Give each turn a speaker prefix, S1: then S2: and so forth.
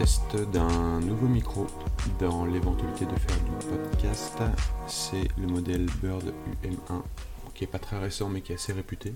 S1: test d'un nouveau micro dans l'éventualité de faire du podcast. C'est le modèle Bird UM1 qui est pas très récent mais qui est assez réputé.